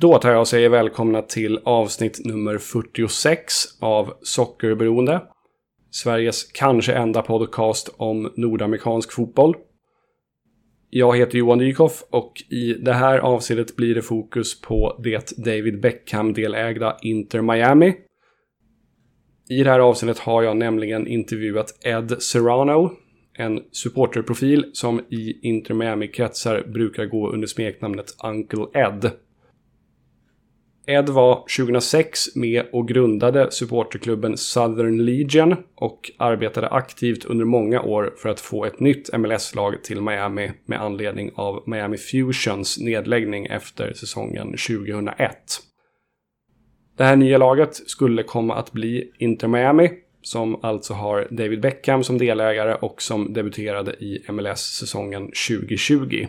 Då tar jag och säger välkomna till avsnitt nummer 46 av Sockerberoende. Sveriges kanske enda podcast om nordamerikansk fotboll. Jag heter Johan Dykhoff och i det här avsnittet blir det fokus på det David Beckham-delägda Inter Miami. I det här avsnittet har jag nämligen intervjuat Ed Serrano, en supporterprofil som i Inter Miami-kretsar brukar gå under smeknamnet Uncle Ed. Ed var 2006 med och grundade supporterklubben Southern Legion och arbetade aktivt under många år för att få ett nytt MLS-lag till Miami med anledning av Miami Fusions nedläggning efter säsongen 2001. Det här nya laget skulle komma att bli Inter Miami som alltså har David Beckham som delägare och som debuterade i MLS säsongen 2020.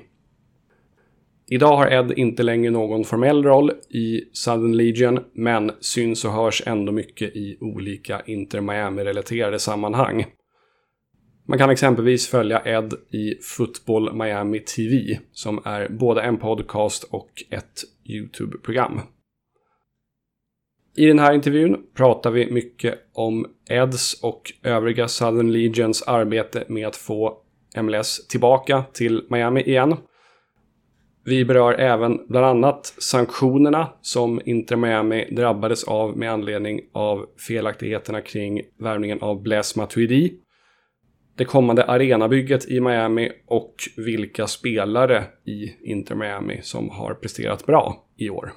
Idag har Ed inte längre någon formell roll i Southern Legion, men syns och hörs ändå mycket i olika Inter Miami-relaterade sammanhang. Man kan exempelvis följa Ed i Football Miami TV, som är både en podcast och ett YouTube-program. I den här intervjun pratar vi mycket om Eds och övriga Southern Legions arbete med att få MLS tillbaka till Miami igen. Vi berör även bland annat sanktionerna som Inter Miami drabbades av med anledning av felaktigheterna kring värvningen av Blaise Matuidi. Det kommande arenabygget i Miami och vilka spelare i Inter Miami som har presterat bra i år.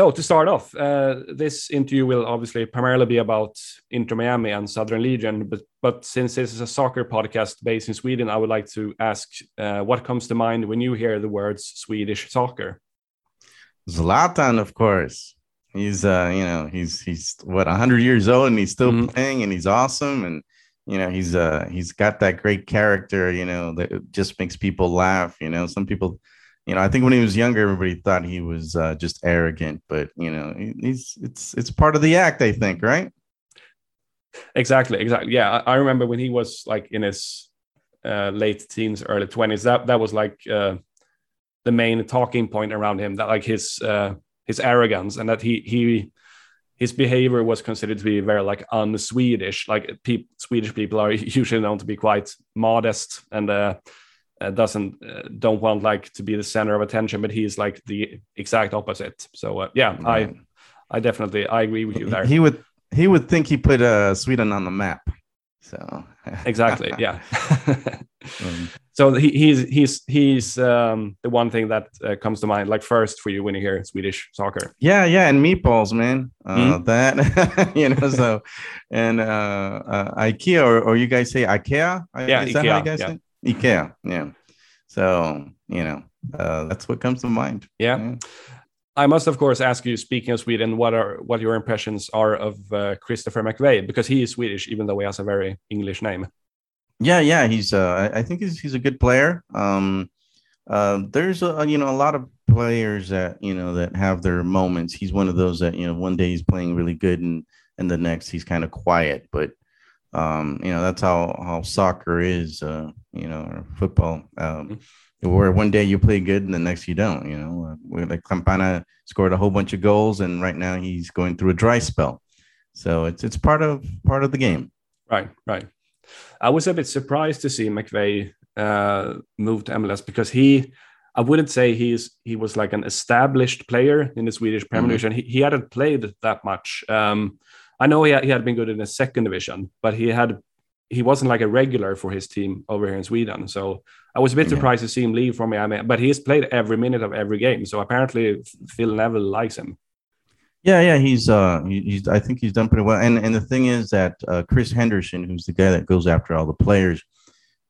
So to start off, uh, this interview will obviously primarily be about Inter Miami and Southern Legion, but but since this is a soccer podcast based in Sweden, I would like to ask uh, what comes to mind when you hear the words Swedish soccer. Zlatan, of course. He's uh, you know, he's he's what hundred years old and he's still mm -hmm. playing and he's awesome and you know he's uh he's got that great character you know that just makes people laugh you know some people you know, I think when he was younger, everybody thought he was uh, just arrogant, but you know, he's it's it's part of the act, I think, right? Exactly, exactly. Yeah, I, I remember when he was like in his uh, late teens, early twenties. That that was like uh, the main talking point around him. That like his uh, his arrogance and that he he his behavior was considered to be very like un-Swedish. Like pe- Swedish people are usually known to be quite modest and uh, uh, doesn't uh, don't want like to be the center of attention, but he's like the exact opposite. So uh, yeah, I I definitely I agree with you there. He would he would think he put uh, Sweden on the map. So exactly, yeah. um, so he, he's he's he's um, the one thing that uh, comes to mind, like first for you when you hear Swedish soccer. Yeah, yeah, and meatballs, man. Uh, mm-hmm. That you know, so and uh, uh, IKEA or, or you guys say IKEA? Yeah, IKEA. yeah. Say? IKEA. Yeah. So, you know, uh, that's what comes to mind. Yeah. yeah. I must, of course, ask you. Speaking of Sweden, what are what your impressions are of uh, Christopher McVey? Because he is Swedish, even though he has a very English name. Yeah, yeah, he's. Uh, I think he's he's a good player. Um, uh, there's a you know a lot of players that you know that have their moments. He's one of those that you know one day he's playing really good and and the next he's kind of quiet. But um, you know, that's how how soccer is, uh, you know, or football. Um, mm-hmm. where one day you play good and the next you don't. You know, uh, like Campana scored a whole bunch of goals, and right now he's going through a dry spell. So it's it's part of part of the game. Right, right. I was a bit surprised to see McVey uh, move to MLS because he, I wouldn't say he's he was like an established player in the Swedish Premier League, mm-hmm. and he, he hadn't played that much. Um, I know he had, he had been good in the second division, but he had he wasn't like a regular for his team over here in Sweden. So I was a bit yeah. surprised to see him leave from Miami, but he's played every minute of every game. So apparently Phil Neville likes him. Yeah, yeah, he's uh he's I think he's done pretty well. And and the thing is that uh, Chris Henderson, who's the guy that goes after all the players,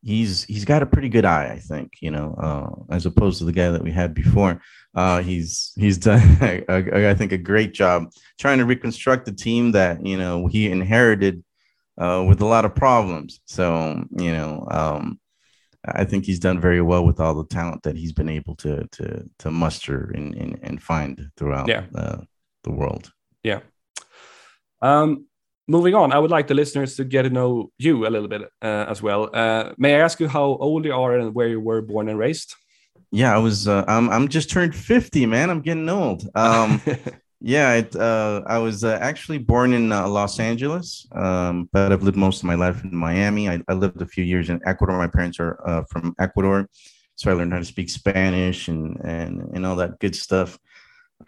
he's he's got a pretty good eye, I think, you know, uh, as opposed to the guy that we had before. Uh, he's he's done, a, a, I think, a great job trying to reconstruct the team that you know he inherited uh, with a lot of problems. So you know, um, I think he's done very well with all the talent that he's been able to to to muster and and, and find throughout yeah. uh, the world. Yeah. Um, moving on, I would like the listeners to get to know you a little bit uh, as well. Uh, may I ask you how old you are and where you were born and raised? Yeah, I was. Uh, I'm. I'm just turned fifty, man. I'm getting old. Um, yeah, it, uh, I was uh, actually born in uh, Los Angeles, um, but I've lived most of my life in Miami. I, I lived a few years in Ecuador. My parents are uh, from Ecuador, so I learned how to speak Spanish and and and all that good stuff.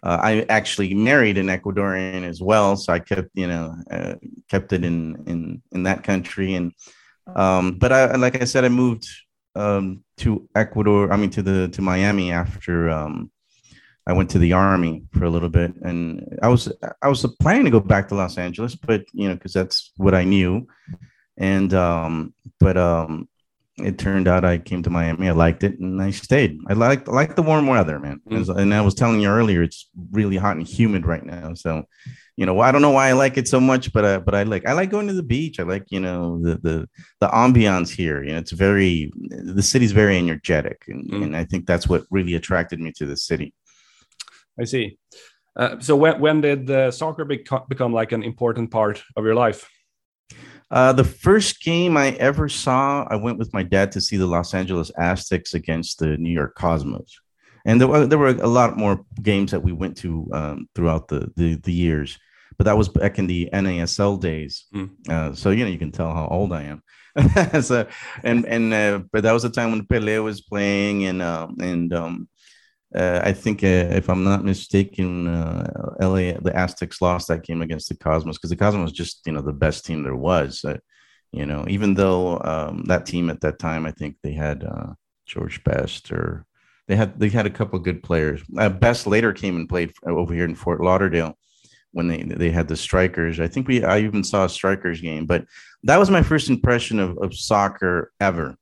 Uh, I actually married an Ecuadorian as well, so I kept you know uh, kept it in in in that country. And um, but I like I said, I moved um, to Ecuador. I mean to the to Miami after um, I went to the army for a little bit, and I was I was planning to go back to Los Angeles, but you know because that's what I knew. And um, but um, it turned out I came to Miami. I liked it and I stayed. I like I like the warm weather, man. Mm. And I was telling you earlier, it's really hot and humid right now. So, you know, I don't know why I like it so much, but I, but I like I like going to the beach. I like you know the the the ambiance here. You know, it's very the city's very energetic, and, mm. and I think that's what really attracted me to the city. I see. Uh, so when when did the soccer beco- become like an important part of your life? Uh, the first game I ever saw, I went with my dad to see the Los Angeles Aztecs against the New York Cosmos, and there were there were a lot more games that we went to um, throughout the, the, the years. But that was back in the NASL days, mm. uh, so you know you can tell how old I am. so and and uh, but that was the time when Pele was playing, and um, and um, uh, I think, uh, if I'm not mistaken, uh, LA the Aztecs lost that game against the Cosmos because the Cosmos was just you know the best team there was. Uh, you know, even though um, that team at that time, I think they had uh, George Best or they had they had a couple good players. Uh, Best later came and played over here in Fort Lauderdale when they they had the strikers. I think we I even saw a strikers game, but that was my first impression of, of soccer ever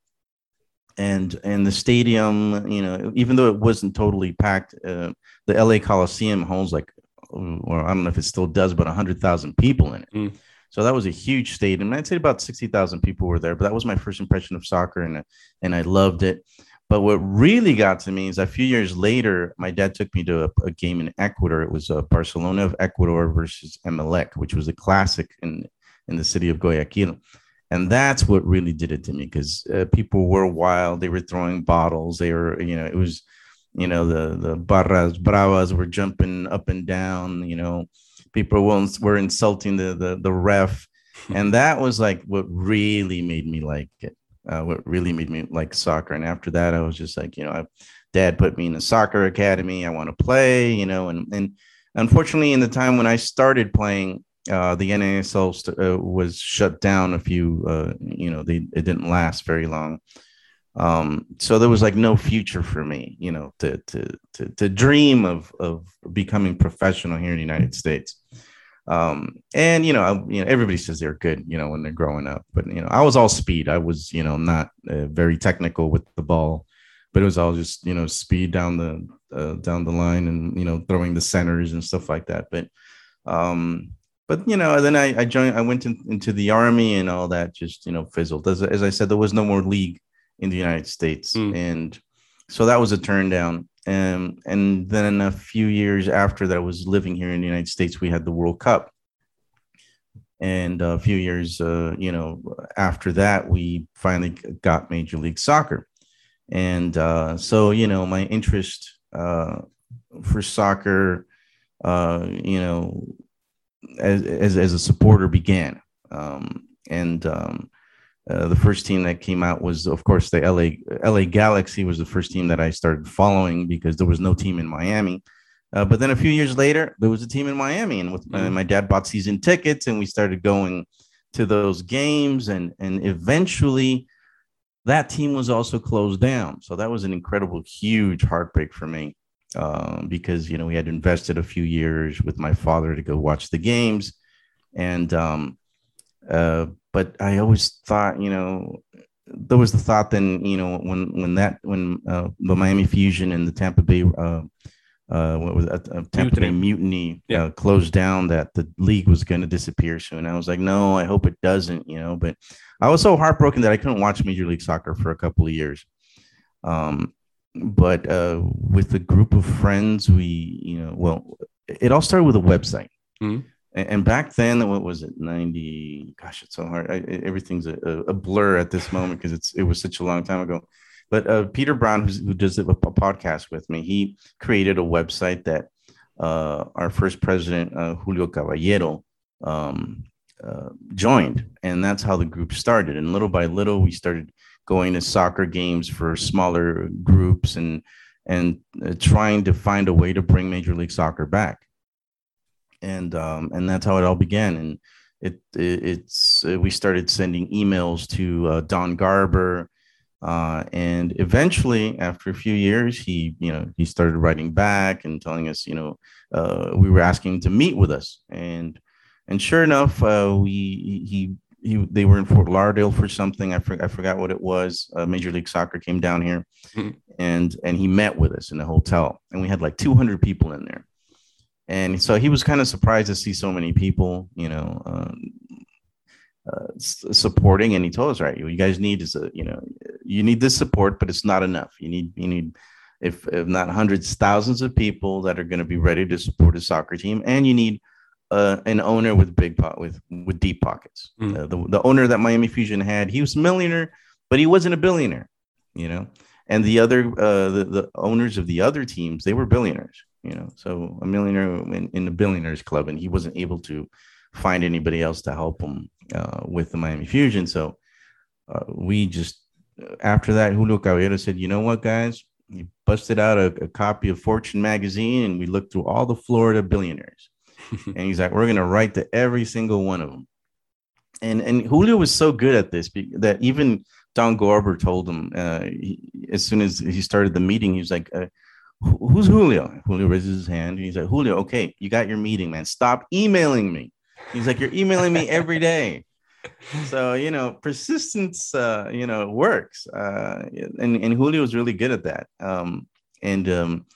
and and the stadium you know even though it wasn't totally packed uh, the la coliseum holds like or i don't know if it still does but 100000 people in it. Mm. so that was a huge stadium i'd say about 60000 people were there but that was my first impression of soccer and and i loved it. But what really got to me is a few years later my dad took me to a, a game in ecuador. It was uh, barcelona of ecuador versus emelec which was a classic in in the city of guayaquil and that's what really did it to me because uh, people were wild. They were throwing bottles. They were you know it was you know the the barras bravas were jumping up and down you know. People were, were insulting the, the the ref. And that was like what really made me like it uh, what really made me like soccer. And after that i was just like you know I, dad put me in a soccer academy. I want to play you know and and unfortunately in the time when i started playing uh, the NASL st- uh, was shut down a few, uh, you know, they, it didn't last very long. Um, so there was like no future for me, you know, to, to, to, to dream of, of becoming professional here in the United States. Um, and, you know, I, you know, everybody says they're good, you know, when they're growing up, but, you know, I was all speed. I was, you know, not uh, very technical with the ball, but it was all just, you know, speed down the, uh, down the line and, you know, throwing the centers and stuff like that. But, um, but you know, then I, I joined, I went in, into the army and all that just, you know, fizzled. As, as I said, there was no more league in the United States. Mm. And so that was a turn down. And, and then a few years after that, I was living here in the United States, we had the World Cup. And a few years, uh, you know, after that, we finally got Major League Soccer. And uh, so, you know, my interest uh, for soccer, uh, you know, as, as, as a supporter began. Um, and um, uh, the first team that came out was, of course, the LA LA Galaxy was the first team that I started following because there was no team in Miami. Uh, but then a few years later, there was a team in Miami, and with mm-hmm. my dad bought season tickets, and we started going to those games, and and eventually, that team was also closed down. So that was an incredible, huge heartbreak for me um, because you know we had invested a few years with my father to go watch the games, and um, uh, but I always thought you know there was the thought then you know when when that when uh, the Miami Fusion and the Tampa Bay uh, uh, what was that? Uh, Tampa Bay Mutiny. mutiny Yeah. uh, closed down that the league was going to disappear soon. I was like, no, I hope it doesn't, you know. But I was so heartbroken that I couldn't watch Major League Soccer for a couple of years. Um, but uh, with a group of friends, we, you know, well, it all started with a website. Mhm. And, and back then, what was it? Ninety? Gosh, it's so hard. I, everything's a, a blur at this moment because it's it was such a long time ago. But uh, Peter Brown, who's, who does a, a podcast with me, he created a website that uh, our first president, uh, Julio Caballero, um, uh, joined, and that's how the group started. And little by little, we started going to soccer games for smaller groups and and uh, trying to find a way to bring Major League Soccer back. And um, and that's how it all began. And it, it it's uh, we started sending emails to uh, Don Garber. Uh, and eventually, after a few years, he, you know, he started writing back and telling us, you know, uh, we were asking him to meet with us, and and sure enough, uh, we he he they were in Fort Lauderdale for something. I forgot I forgot what it was. Uh, Major League Soccer came down here, Mhm. and and he met with us in the hotel, and we had like 200 people in there, and so he was kind of surprised to see so many people, you know. Um, uh, supporting and he told us right you guys need is a you know you need this support but it's not enough you need you need if, if not hundreds thousands of people that are going to be ready to support a soccer team and you need uh, an owner with big pot with with deep pockets Mm. uh, the, the owner that miami fusion had he was a millionaire but he wasn't a billionaire you know and the other uh, the, the owners of the other teams they were billionaires you know so a millionaire in, in the billionaires club and he wasn't able to find anybody else to help him uh, with the Miami Fusion. So uh, we just after that, Julio Caballero said, "You know what, guys? He busted out a, a copy of Fortune magazine, and we looked through all the Florida billionaires, and he's like, we're gonna write to every single one of them." And and Julio was so good at this that even Don Garber told him uh, he, as soon as he started the meeting, he was like. Uh, Who's Julio? Julio raises his hand. And he's like, Julio, okay, you got your meeting, man. Stop emailing me. He's like, you're emailing me every day. So you know, persistence, uh, you know, works. Uh, and and Julio was really good at that. Um, and um,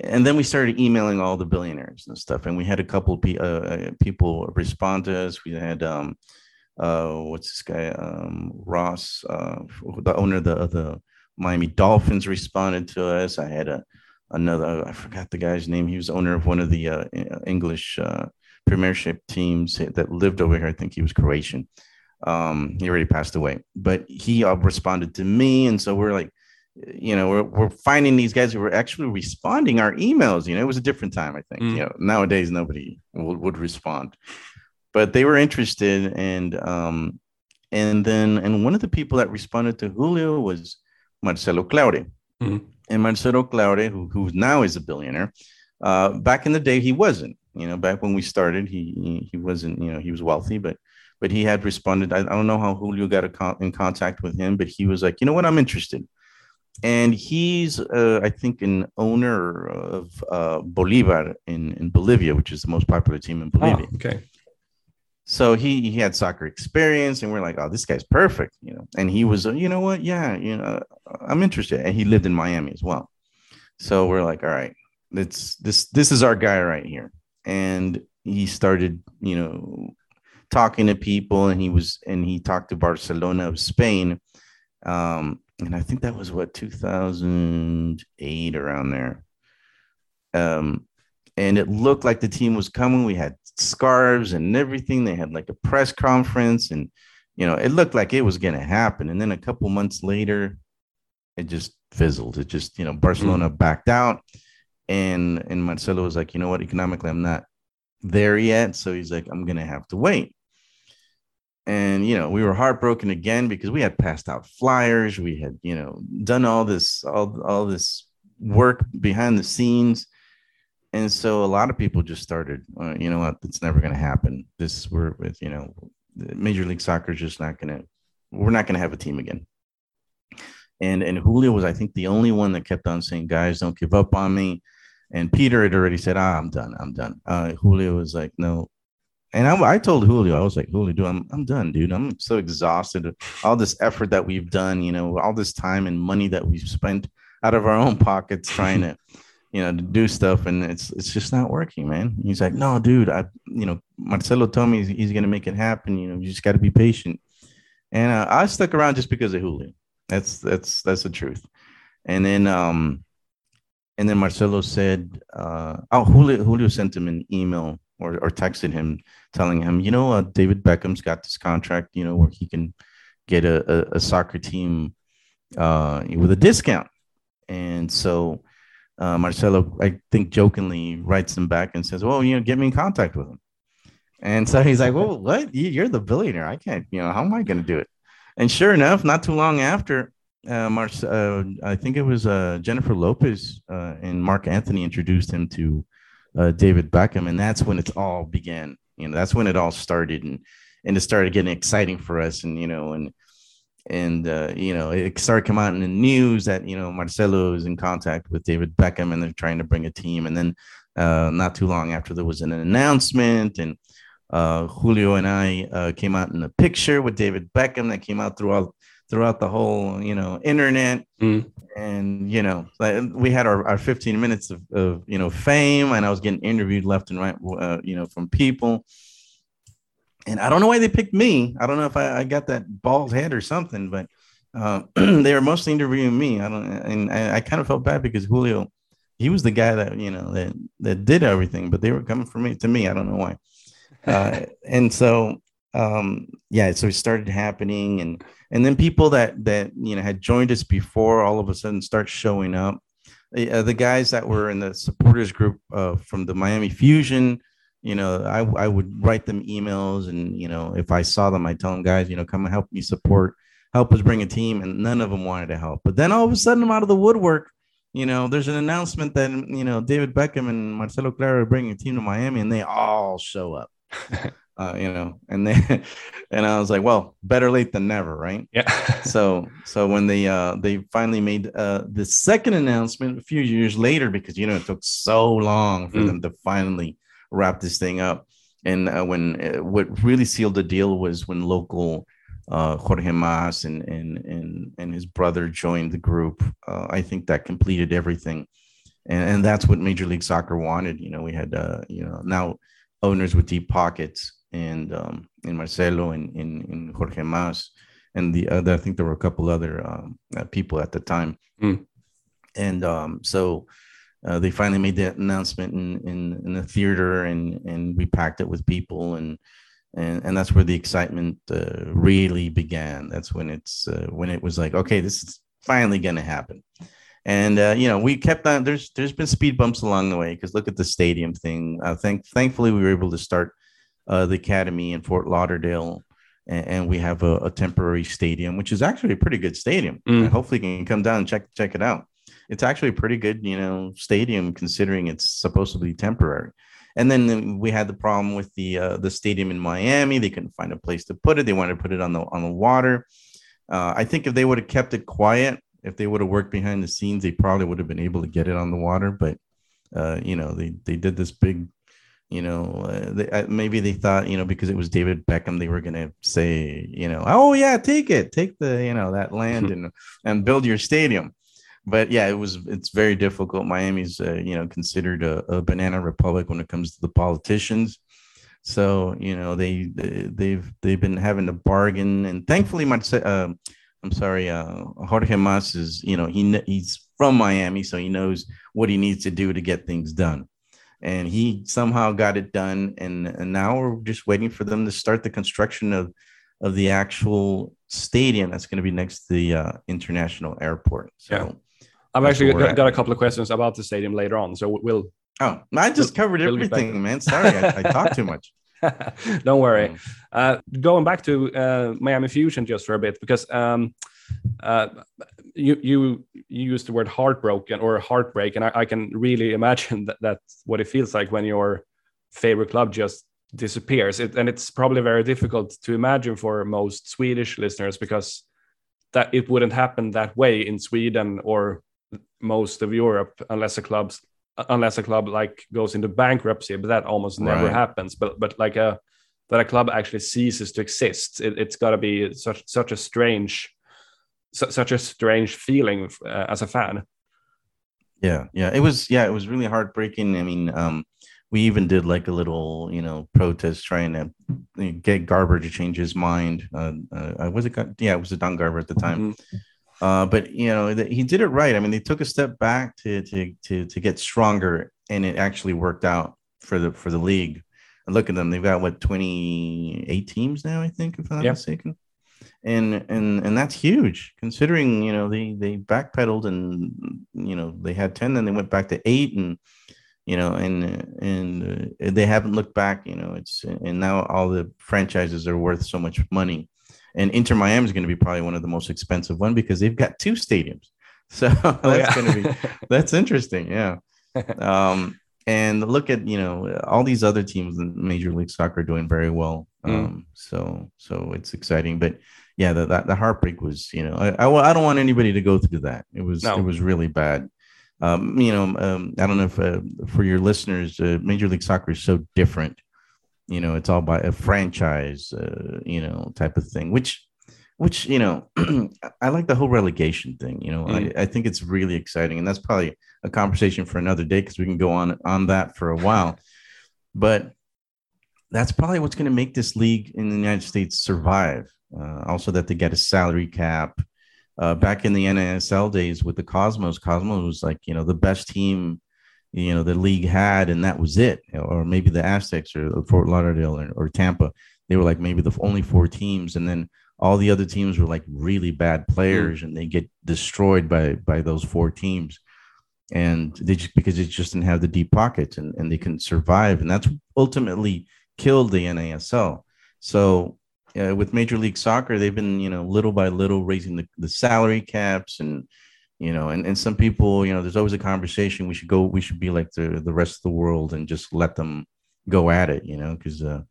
and then we started emailing all the billionaires and stuff. And we had a couple pe- uh, uh, people respond to us. We had um, uh, what's this guy? Um, Ross, uh, the owner of the of the Miami Dolphins, responded to us. I had a another. I forgot the guy's name. He was owner of one of the uh, English. Uh, premiership teams that lived over here. I think he was Croatian. Um, he already passed away, but he responded to me, and so we're like, you know, we're, we're finding these guys who were actually responding our emails. You know, it was a different time. I think. Mm. You know, nowadays nobody would, would respond, but they were interested, and um, and then and one of the people that responded to Julio was Marcelo Claure, Mhm. and Marcelo Claure, who who now is a billionaire. Uh, back in the day, he wasn't you know back when we started he he, wasn't you know he was wealthy but but he had responded I, I don't know how julio got a con- in contact with him but he was like you know what i'm interested and he's uh, i think an owner of uh, bolivar in in bolivia which is the most popular team in Ah, bolivia. okay. so he he had soccer experience and we're like oh this guy's perfect you know? And he was uh, you know what? Yeah you know i'm interested. And he lived in miami as well. So we're like all right it's this this is our guy right here. And he started you know talking to people and he was and he talked to barcelona of spain um and i think that was what 2008 around there. Um and it looked like the team was coming. We had scarves and everything. They had like a press conference and you know it looked like it was going to happen. And then a couple months later it just fizzled. It just you know barcelona backed out. And and Marcelo was like, you know what, economically, I'm not there yet. So he's like, I'm gonna have to wait. And you know, we were heartbroken again because we had passed out flyers, we had you know done all this all all this work behind the scenes, and so a lot of people just started, uh, you know what, it's never gonna happen. This we're with you know, Major League Soccer is just not gonna, we're not gonna have a team again. And and Julio was, I think, the only one that kept on saying, guys, don't give up on me and Peter had already said, ah, I'm done. I'm done. Uh, Julio was like, no. And I, I told Julio, I was like, Julio, dude, I'm, I'm done, dude. I'm so exhausted. All this effort that we've done, you know, all this time and money that we've spent out of our own pockets trying to you know, to do stuff, and it's it's just not working, man. He's like, no, dude, I, you know, Marcelo told me he's, he's gonna make it happen. You know, you just got to be patient. And uh, I stuck around just because of Julio. That's that's that's the truth. And then um, and then Marcelo said, uh, oh, Julio Julio sent him an email or or texted him telling him, you know, uh, David Beckham's got this contract, you know, where he can get a, a, a soccer team uh, with a discount. And so uh, Marcelo, I think jokingly writes him back and says, well, you know, get me in contact with him. And so he's like, well, what? You're the billionaire. I can't, you know, how am I going to do it? And sure enough, not too long after, uh, uh, I think it was uh, Jennifer Lopez uh, and Marc Anthony introduced him to uh, David Beckham. And that's when it all began. You know, that's when it all started. And, and it started getting exciting for us. And, you know, and, and uh, you know it started coming out in the news that you know Marcelo is in contact with David Beckham and they're trying to bring a team. And then uh, not too long after there was an announcement, and uh, Julio and I uh, came out in a picture with David Beckham that came out throughout throughout the whole you know internet. Mm. And you know we had our, our 15 minutes of, of you know fame, and I was getting interviewed left and right, uh, you know, from people and I don't know why they picked me. I don't know if I, I got that bald head or something, but uh, they were mostly interviewing me. I don't, and I, I, kind of felt bad because Julio, he was the guy that you know that that did everything, but they were coming for me to me. I don't know why. Uh, and so, um, yeah, so it started happening, and and then people that that you know had joined us before all of a sudden start showing up. Uh, the guys that were in the supporters group uh, from the Miami Fusion you know, I, I would write them emails and, you know, if I saw them, I tell them guys, you know, come and help me support, help us bring a team. And none of them wanted to help. But then all of a sudden I'm out of the woodwork. You know, there's an announcement that, you know, David Beckham and Marcelo Claure are bringing a team to Miami and they all show up. uh, you know, and then and I was like, well, better late than never, right? Yeah. so so when they uh they finally made uh the second announcement a few years later, because you know it took so long for mm. them to finally wrap this thing up. And uh, when uh, what really sealed the deal was when local uh, Jorge Mas and, and and and his brother joined the group. Uh, I think that completed everything, and, and that's what Major League Soccer wanted. You know, we had uh, you know now owners with deep pockets, and um, and Marcelo and, and, and Jorge Mas, and the other. I think there were a couple other um, uh, people at the time, mm. and um, so uh, they finally made that announcement in, in, in the theater and, and we packed it with people and, and, and that's where the excitement uh, really began. That's when it's, uh, when it was like, okay, this is finally going to happen. And, uh, you know, we kept on, there's, there's been speed bumps along the way because look at the stadium thing. I think, thankfully we were able to start uh, the Academy in Fort Lauderdale and, we have a, a, temporary stadium, which is actually a pretty good stadium. Mm. hopefully, you can come down and check check it out it's actually a pretty good, you know, stadium considering it's supposed to be temporary. And then we had the problem with the uh, the stadium in Miami. They couldn't find a place to put it. They wanted to put it on the on the water. Uh, I think if they would have kept it quiet, if they would have worked behind the scenes, they probably would have been able to get it on the water. But uh, you know, they they did this big, you know, uh, they, uh, maybe they thought, you know, because it was David Beckham, they were gonna say, you know, oh yeah, take it, take the, you know, that land and and build your stadium but yeah, it was it's very difficult. Miami's uh, you know considered a, a, banana republic when it comes to the politicians. So you know they, they have they've been having to bargain, and thankfully, my uh, I'm sorry, uh, Jorge Mas is you know he he's from Miami, so he knows what he needs to do to get things done, and he somehow got it done, and, and now we're just waiting for them to start the construction of of the actual stadium that's going to be next to the uh, international airport. So. Yeah I've actually got, got, a couple of questions about the stadium later on, so we'll. Oh, I just we'll, covered everything, we'll man. Sorry, I, I talked too much. Don't worry. Mm. Uh, going back to uh, Miami Fusion just for a bit, because um, uh, you you used the word heartbroken or heartbreak, and I, I can really imagine that that's what it feels like when your favorite club just disappears. It, and it's probably very difficult to imagine for most Swedish listeners because that it wouldn't happen that way in Sweden or most of Europe unless a club's unless a club like goes into bankruptcy, but that almost never right. happens. But but like a that a club actually ceases to exist, it, has got to be such such a strange such a strange feeling uh, as a fan. Yeah, yeah, it was. Yeah, it was really heartbreaking. I mean, um, we even did like a little, you know, protest trying to get Garber to change his mind. Uh, uh was it? Yeah, it was a Don Garber at the time. Mm-hmm. Uh, but you know, the, he did it right. I mean, they took a step back to to to to get stronger, and it actually worked out for the for the league. And look at them; they've got what twenty eight teams now, I think, if I'm not yep. mistaken and and and that's huge considering you know they they backpedaled and you know they had 10 then they went back to 8 and you know and and uh, they haven't looked back you know it's and now all the franchises are worth so much money and Inter Miami is going to be probably one of the most expensive one because they've got two stadiums so oh, that's yeah. going to be that's interesting yeah um and look at you know all these other teams in major league soccer doing very well mm. um so so it's exciting but yeah, the, that the heartbreak was, you know, I, I, I, don't want anybody to go through that. It was no. it was really bad. Um, you know, um, I don't know if uh, for your listeners, uh, Major League Soccer is so different. You know, it's all by a franchise, uh, you know, type of thing. Which, which you know, I like the whole relegation thing. You know, mm. I, I think it's really exciting, and that's probably a conversation for another day because we can go on on that for a while. But that's probably what's going to make this league in the United States survive uh, also, that they get a salary cap. Uh, back in the NASL days with the Cosmos, Cosmos was like you know the best team you know the league had, and that was it. Or maybe the Aztecs or Fort Lauderdale or, or Tampa, they were like maybe the only four teams, and then all the other teams were like really bad players, and they get destroyed by by those four teams and they just because they just didn't have the deep pockets and, and they couldn't survive and that's ultimately killed the NASL. So uh, with Major League Soccer, they've been, you know, little by little raising the, the salary caps and, you know, and, and some people, you know, there's always a conversation. We should go, we should be like the, the rest of the world and just let them go at it, you know, because, uh,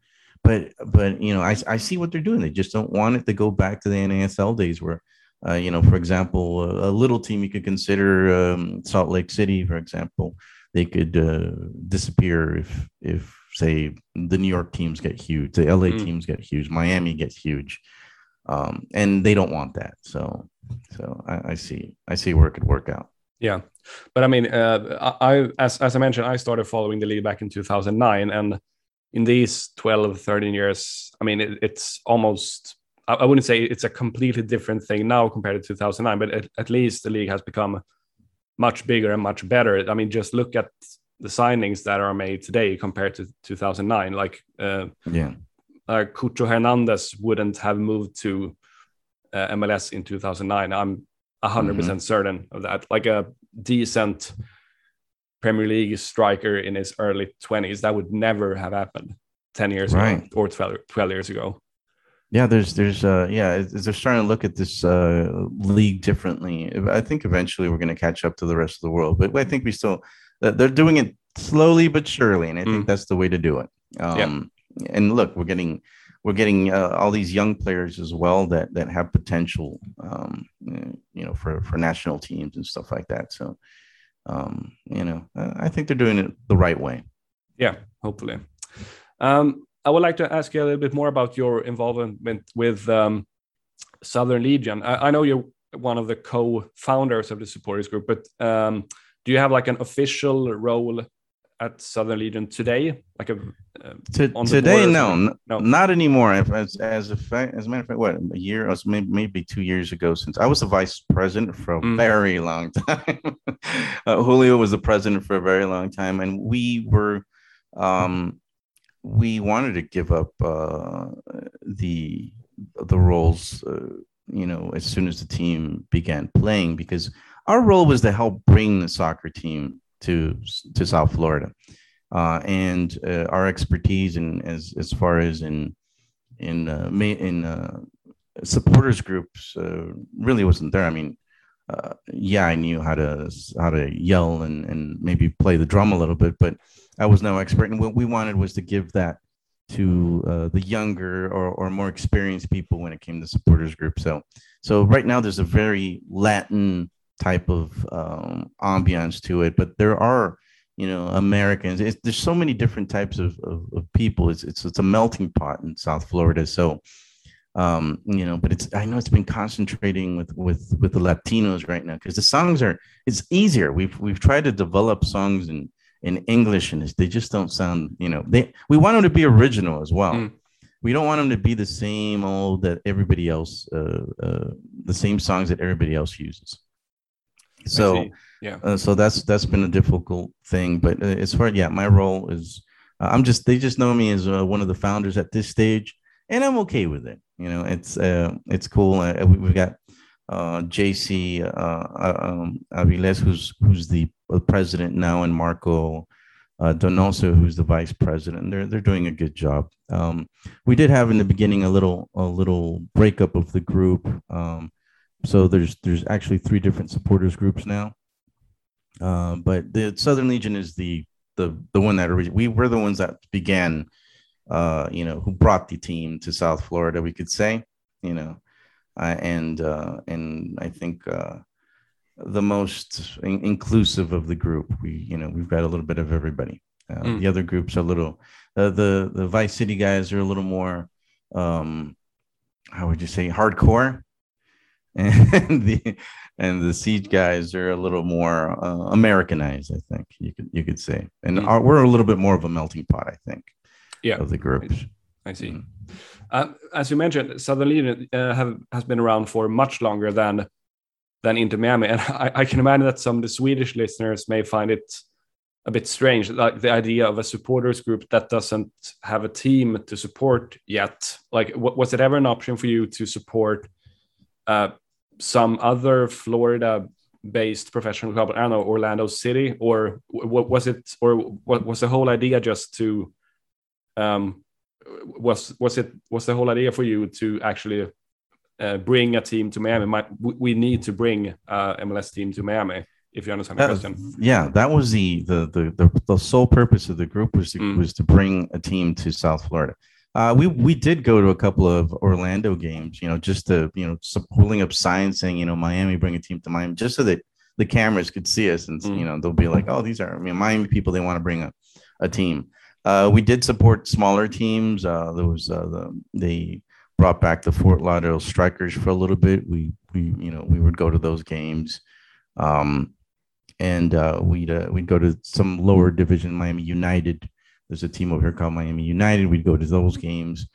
but, but, you know, I, I see what they're doing. They just don't want it to go back to the NASL days where, uh, you know, for example, a, a, little team you could consider um, Salt Lake City, for example, they could uh, disappear if, if say the New York teams get huge, the LA mm. teams get huge, Miami gets huge, um, and they don't want that. So, so I, I, see, I see where it could work out. Yeah, but I mean, uh, I as as I mentioned, I started following the league back in 2009, and in these 12, 13 years, I mean, it, it's almost. I, wouldn't say it's a completely different thing now compared to 2009, but at, at least the league has become much bigger and much better. I mean, just look at the signings that are made today compared to 2009. Like, uh, yeah, uh, Cucho Hernandez wouldn't have moved to uh, MLS in 2009. I'm 100% mm hmm certain of that. Like a decent Premier League striker in his early 20s, that would never have happened 10 years right. ago or 12, 12 years ago. Yeah, there's, there's, uh, yeah, they're starting to look at this uh, league differently. I think eventually we're going to catch up to the rest of the world, but I think we still they're doing it slowly but surely, and I think mm. that's the way to do it. Um. And look, we're getting we're getting uh, all these young players as well that that have potential, um, you know, for for national teams and stuff like that. So, um, you know, I think they're doing it the right way. Yeah, hopefully. Um, I would like to ask you a little bit more about your involvement with um, Southern Legion. I, I, know you're one of the co-founders of the supporters group, but um, do you have like an official role at Southern Legion today? Like a uh, to, today, no, no, not anymore. As as a fact, as a matter of fact, what a year, or maybe, maybe two years ago, since I was the vice president for a mm. very long time. uh, Julio was the president for a very long time, and we were, um, we wanted to give up uh, the the roles, uh, you know, as soon as the team began playing because our role was to help bring the soccer team to to South Florida, uh, and uh, our expertise in as as far as in in uh, in uh, supporters groups uh, really wasn't there. I mean, uh, yeah, I knew how to how to yell and and maybe play the drum a little bit, but I was no expert. And what we wanted was to give that to uh, the younger or, or more experienced people when it came to supporters group. So, so right now there's a very Latin type of um, ambiance to it. But there are, you know, Americans. It's, there's so many different types of, of, of, people. It's, it's it's a melting pot in South Florida. So um, you know, but it's I know it's been concentrating with with with the Latinos right now because the songs are it's easier. We've we've tried to develop songs in in English and they just don't sound, you know, they we want them to be original as well. Mm. We don't want them to be the same old that everybody else, uh, uh, the same songs that everybody else uses. So yeah, uh, so that's that's been a difficult thing. But uh, as far yeah, my role is uh, I'm just they just know me as uh, one of the founders at this stage, and I'm okay with it. You know, it's uh, it's cool. Uh, we, have got uh, JC uh, uh, um, Aviles, who's who's the president now, and Marco uh, Donoso, who's the vice president. They're they're doing a good job. Um, we did have in the beginning a little a little breakup of the group. Um, so there's there's actually three different supporters groups now. Uh, but the Southern Legion is the the the one that we were the ones that began uh, you know, who brought the team to South Florida, we could say, you know, uh, and uh, and I think uh, the most in- inclusive of the group. We, you know, we've got a little bit of everybody. Mm. The other groups are a little. Uh, the the Vice City guys are a little more. Um, how would you say hardcore? And the and the siege guys are a little more uh, Americanized, I think you could you could say, and mm. our, we're a little bit more of a melting pot, I think yeah. of the groups. I see. Mm. Uh, as you mentioned, Southern Legion uh, have has been around for much longer than than Inter Miami, and I, I, can imagine that some of the Swedish listeners may find it a bit strange, like the idea of a supporters group that doesn't have a team to support yet. Like, was it ever an option for you to support uh, some other Florida? based professional club i don't know orlando city or what was it or what was the whole idea just to um, was was it was the whole idea for you to actually uh, bring a team to Miami? My, we need to bring uh, MLS team to Miami. If you understand the question. Yeah, that was the, the the the, the sole purpose of the group was to, mm. was to bring a team to South Florida. Uh, we we did go to a couple of Orlando games, you know, just to you know holding up signs saying you know Miami bring a team to Miami, just so that the cameras could see us and mm. you know they'll be like, oh, these are I mean Miami people. They want to bring a, a team. Uh, we did support smaller teams. Uh, there was uh, the they brought back the Fort Lauderdale Strikers for a little bit. We we you know we would go to those games, um, and uh, we'd uh, we'd go to some lower division Miami United. There's a team over here called Miami United. We'd go to those games,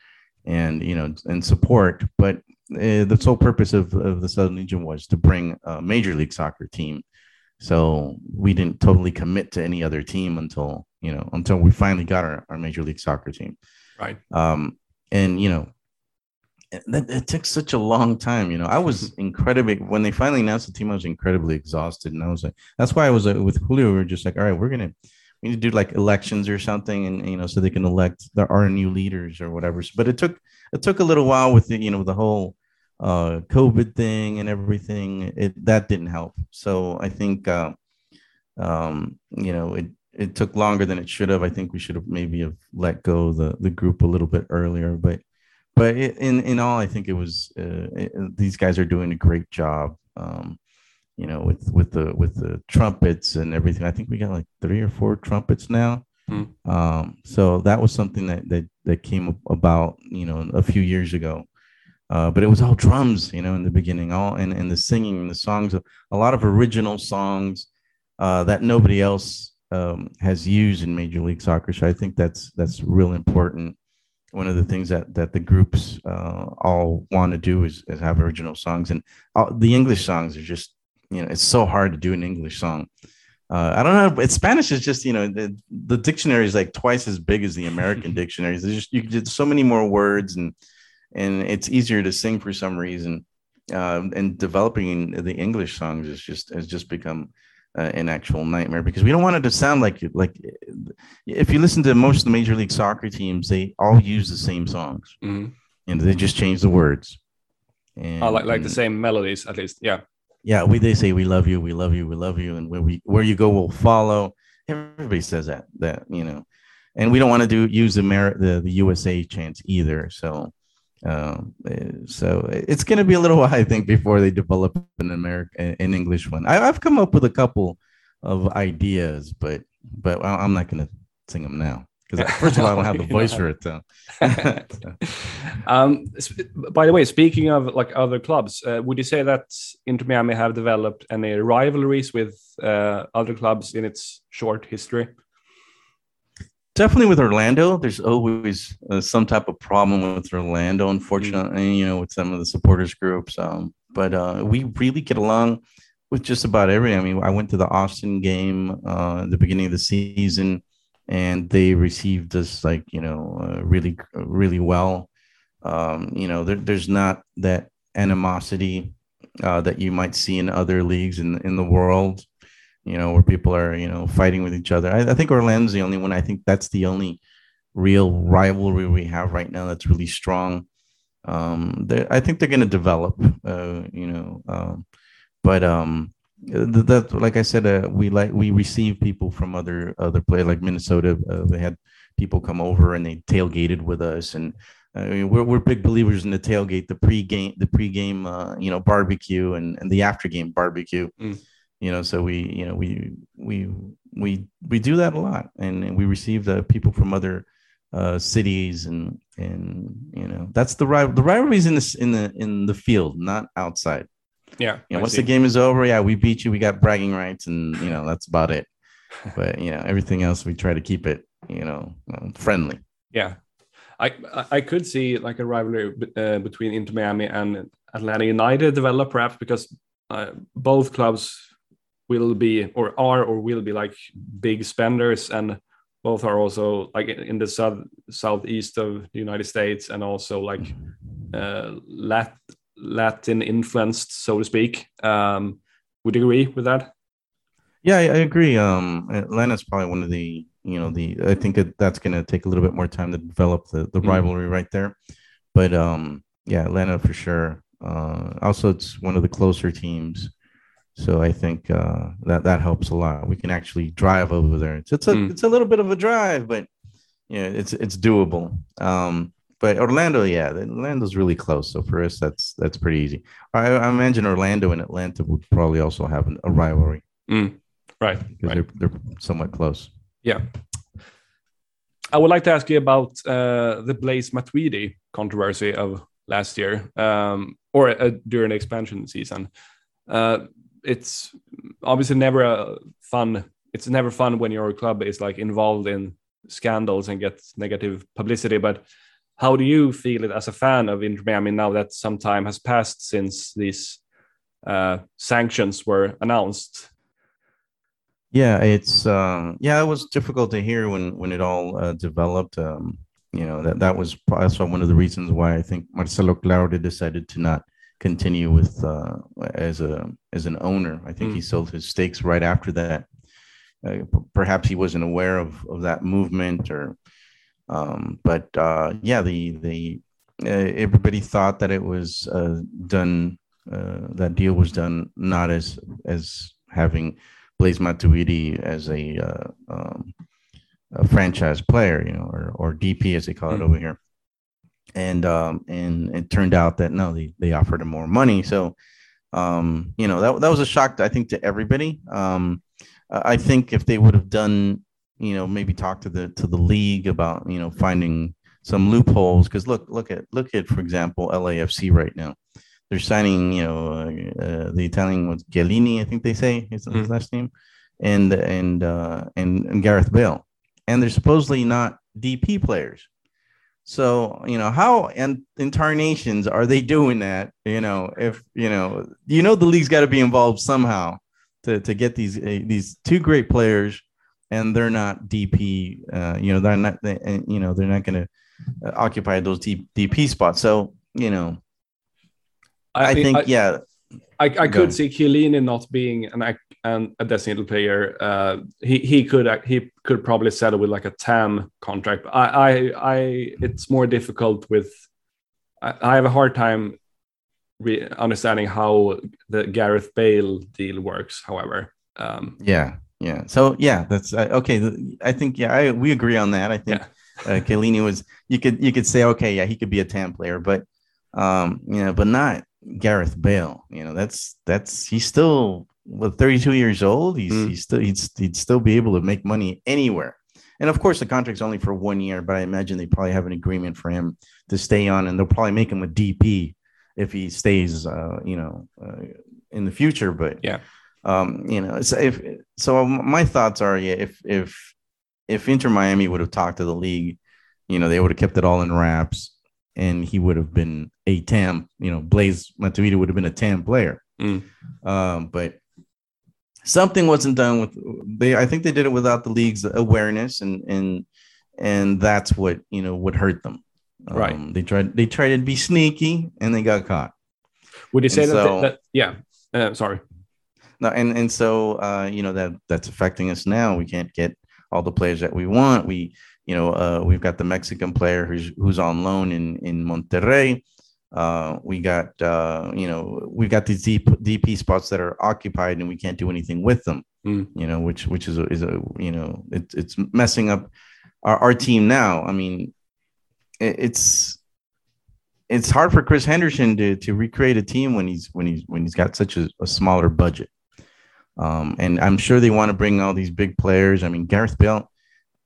and you know and support. But uh, the sole purpose of, of the Southern Legion was to bring a Major League Soccer team. So we didn't totally commit to any other team until you know, until we finally got our, our major league soccer team. Right. Um, and you know, that it took such a long time. You know, I was incredibly when they finally announced the team, I was incredibly exhausted, and I was like, that's why I was uh, with Julio. We were just like, all right, we're gonna we need to do like elections or something, and you know, so they can elect the, our new leaders or whatever. But it took it took a little while with the you know the whole uh COVID thing and everything. It that didn't help. So I think uh, um, you know it it took longer than it should have. I think we should have maybe have let go the the group a little bit earlier, but but it, in in all, I think it was uh, it, these guys are doing a great job. Um, you know, with with the with the trumpets and everything. I think we got like three or four trumpets now. Hmm. Um, so that was something that that that came about, you know, a few years ago. Uh, but it was all drums, you know, in the beginning, all and, and the singing and the songs, a lot of original songs uh, that nobody else um, has used in Major League Soccer. So I think that's that's real important. One of the things that that the groups uh, all want to do is, is have original songs, and all, the English songs are just you know it's so hard to do an English song. Uh, I don't know. But Spanish is just you know the, the dictionary is like twice as big as the American dictionaries. There's just you get so many more words and and it's easier to sing for some reason. Uh, and developing the English songs is just has just become uh, an actual nightmare because we don't want it to sound like like if you listen to most of the major league soccer teams they all use the same songs mm-hmm. and they just change the words and, oh, like like the same melodies at least yeah yeah we they say we love you we love you we love you and where we where you go we'll follow. Everybody says that that you know. And we don't want to do use the the, the usa chants either so um, so it's going to be a little while, I think, before they develop an American, an English one. I, have come up with a couple of ideas, but but I'm not going to sing them now because first of all, I don't have the voice for it though. um, by the way, speaking of like other clubs, uh, would you say that Inter Miami have developed any rivalries with uh, other clubs in its short history? Definitely with Orlando, there's always uh, some type of problem with Orlando, unfortunately, mm-hmm. you know, with some of the supporters groups. Um, but uh, we really get along with just about every. I mean, I went to the Austin game uh, at the beginning of the season and they received us like you know uh, really really well. Um, you know there, there's not that animosity uh, that you might see in other leagues in in the world you know where people are you know fighting with each other. I, I think orlando's the only one. I think that's the only real rivalry we have right now that's really strong. Um, i think they're going to develop uh, you know um, but um, that like I said, uh, we like we receive people from other other play like Minnesota. Uh, they had people come over and they tailgated with us, and I mean, we're we're big believers in the tailgate, the pre-game, the pre-game, uh, you know, barbecue and and the after-game barbecue. Mm. You know, so we you know we we we we do that a lot, and, and we receive the people from other uh, cities and and you know that's the rival the rivalries in this in the in the field, not outside. Yeah. You know, once the game is over, yeah, we beat you. We got bragging rights, and you know that's about it. but you know, everything else we try to keep it, you know, friendly. Yeah, I I could see like a rivalry uh, between Inter Miami and Atlanta United develop perhaps because uh, both clubs will be or are or will be like big spenders and both are also like in the south southeast of the United States and also like uh, Lat Latin influenced, so to speak. Um, would you agree with that? Yeah, I, I agree. Um, Atlanta's probably one of the, you know, the I think that that's going to take a little bit more time to develop the the mm. rivalry right there. But um, yeah, Atlanta for sure. Uh, also, it's one of the closer teams, so I think uh, that that helps a lot. We can actually drive over there. It's it's a mm. it's a little bit of a drive, but yeah, it's it's doable. Um, but Orlando, yeah, Orlando's really close. So for us, that's that's pretty easy. I, I imagine Orlando and Atlanta would probably also have an, a rivalry. Mm, right, right. They're, they're somewhat close. Yeah. I would like to ask you about uh, the Blaise Matuidi controversy of last year, um, or uh, during the expansion season. Uh, it's obviously never a fun. It's never fun when your club is like involved in scandals and gets negative publicity, but how do you feel it as a fan of Inter Miami now that some time has passed since these uh, sanctions were announced? Yeah, it's um, yeah, it was difficult to hear when when it all uh, developed. Um, you know that that was also one of the reasons why I think Marcelo Claure decided to not continue with uh, as a as an owner. I think mm. he sold his stakes right after that. Uh, perhaps he wasn't aware of of that movement or um, but uh, yeah, the the uh, everybody thought that it was uh, done. Uh, that deal was done not as as having Blaise Matuidi as a, uh, um, a franchise player, you know, or, or DP as they call it mm-hmm. over here. And um, and it turned out that no, they, they offered him more money. So um, you know that that was a shock, I think, to everybody. Um, I think if they would have done you know maybe talk to the to the league about you know finding some loopholes. Because look look at look at for example LAFC right now. They're signing you know uh, uh, the Italian was Chiellini I think they say is mm. his last name and and, uh, and and Gareth Bale. And they're supposedly not DP players. So you know how and incarnations are they doing that you know if you know you know the league's got to be involved somehow to to get these uh, these two great players and they're not DP. Uh, you know, they're not. They, you know, they're not going to uh, occupy those D, DP spots. So you know, I, I think I, yeah. I, I could see Chiellini not being an, an a designated player. Uh, he he could he could probably settle with like a TAM contract. I I, I it's more difficult with. I, I have a hard time re- understanding how the Gareth Bale deal works. However, um, yeah, yeah. So yeah, that's uh, okay. I think yeah, I, we agree on that. I think yeah. uh, Chiellini was you could you could say okay, yeah, he could be a TAM player, but um, you know, but not Gareth Bale. You know, that's that's he's still well, 32 years old. He's mm. he's still he'd, he'd still be able to make money anywhere. and of course the contract's only for one year, but I imagine they probably have an agreement for him to stay on, and they'll probably make him a DP if he stays, uh, you know, uh, in the future. But Yeah. Um, you know, so if so, my thoughts are, yeah, if if if Inter Miami would have talked to the league, you know, they would have kept it all in wraps, and he would have been a TAM. You know, Blaise Matuidi would have been a TAM player. Mm. Um, but something wasn't done with they. I think they did it without the league's awareness, and and and that's what you know would hurt them. Um, Right. They tried. They tried to be sneaky, and they got caught. Would you say that, so- that? Yeah. Uh, sorry. No, and and so uh, you know that that's affecting us now. We can't get all the players that we want. We you know uh, we've got the Mexican player who's who's on loan in in Monterrey. Uh, we got uh, you know we've got these DP, DP spots that are occupied and we can't do anything with them. Mm. You know which which is a, is a you know it's it's messing up our, our team now. I mean it, it's it's hard for Chris Henderson to to recreate a team when he's when he's when he's got such a, a smaller budget. Um, and I'm sure they want to bring all these big players. I mean, Gareth Bale